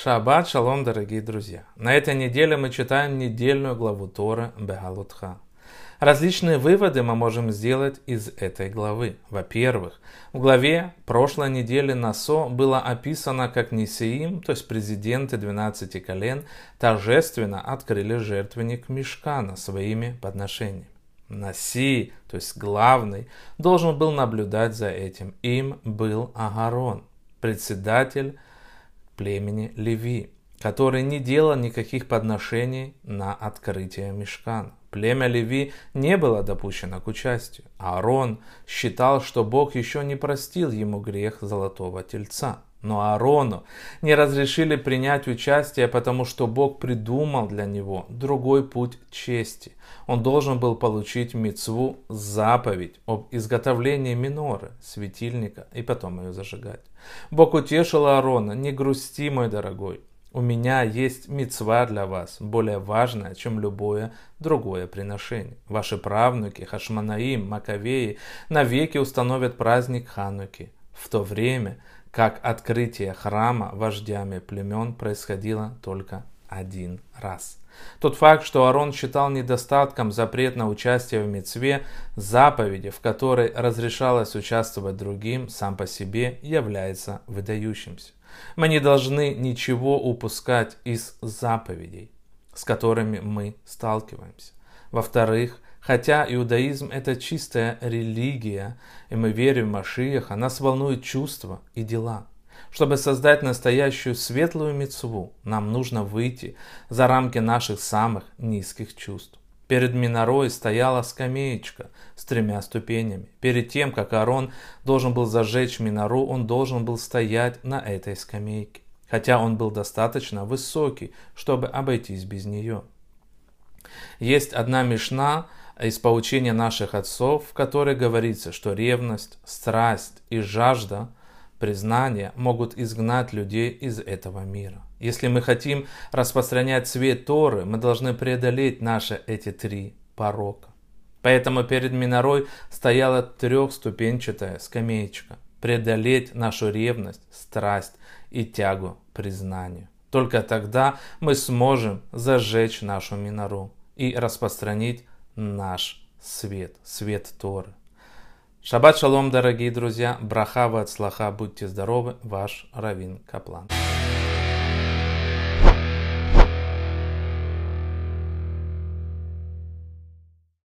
Шаббат шалом, дорогие друзья! На этой неделе мы читаем недельную главу Торы Бегалутха. Различные выводы мы можем сделать из этой главы. Во-первых, в главе прошлой недели Насо было описано, как Нисеим, то есть президенты 12 колен, торжественно открыли жертвенник Мешкана своими подношениями. Наси, то есть главный, должен был наблюдать за этим. Им был Агарон, председатель племени Леви, который не делал никаких подношений на открытие мешкана. Племя Леви не было допущено к участию. Аарон считал, что Бог еще не простил ему грех золотого тельца. Но Аарону не разрешили принять участие, потому что Бог придумал для него другой путь чести. Он должен был получить мецву заповедь об изготовлении миноры, светильника, и потом ее зажигать. Бог утешил Аарона, не грусти, мой дорогой, у меня есть мецва для вас, более важная, чем любое другое приношение. Ваши правнуки, Хашманаим, Маковеи, навеки установят праздник Хануки, в то время как открытие храма вождями племен происходило только один раз. Тот факт, что Арон считал недостатком запрет на участие в мецве, заповеди, в которой разрешалось участвовать другим, сам по себе является выдающимся. Мы не должны ничего упускать из заповедей, с которыми мы сталкиваемся. Во-вторых, хотя иудаизм это чистая религия, и мы верим в Машиях, нас волнуют чувства и дела. Чтобы создать настоящую светлую мецву, нам нужно выйти за рамки наших самых низких чувств. Перед Минорой стояла скамеечка с тремя ступенями. Перед тем, как Арон должен был зажечь Минору, он должен был стоять на этой скамейке. Хотя он был достаточно высокий, чтобы обойтись без нее. Есть одна мешна из поучения наших отцов, в которой говорится, что ревность, страсть и жажда признания могут изгнать людей из этого мира. Если мы хотим распространять свет Торы, мы должны преодолеть наши эти три порока. Поэтому перед Минорой стояла трехступенчатая скамеечка. Преодолеть нашу ревность, страсть и тягу признанию. Только тогда мы сможем зажечь нашу Минору и распространить наш свет, свет Торы. Шаббат шалом, дорогие друзья, браха от слаха, будьте здоровы, ваш Равин Каплан.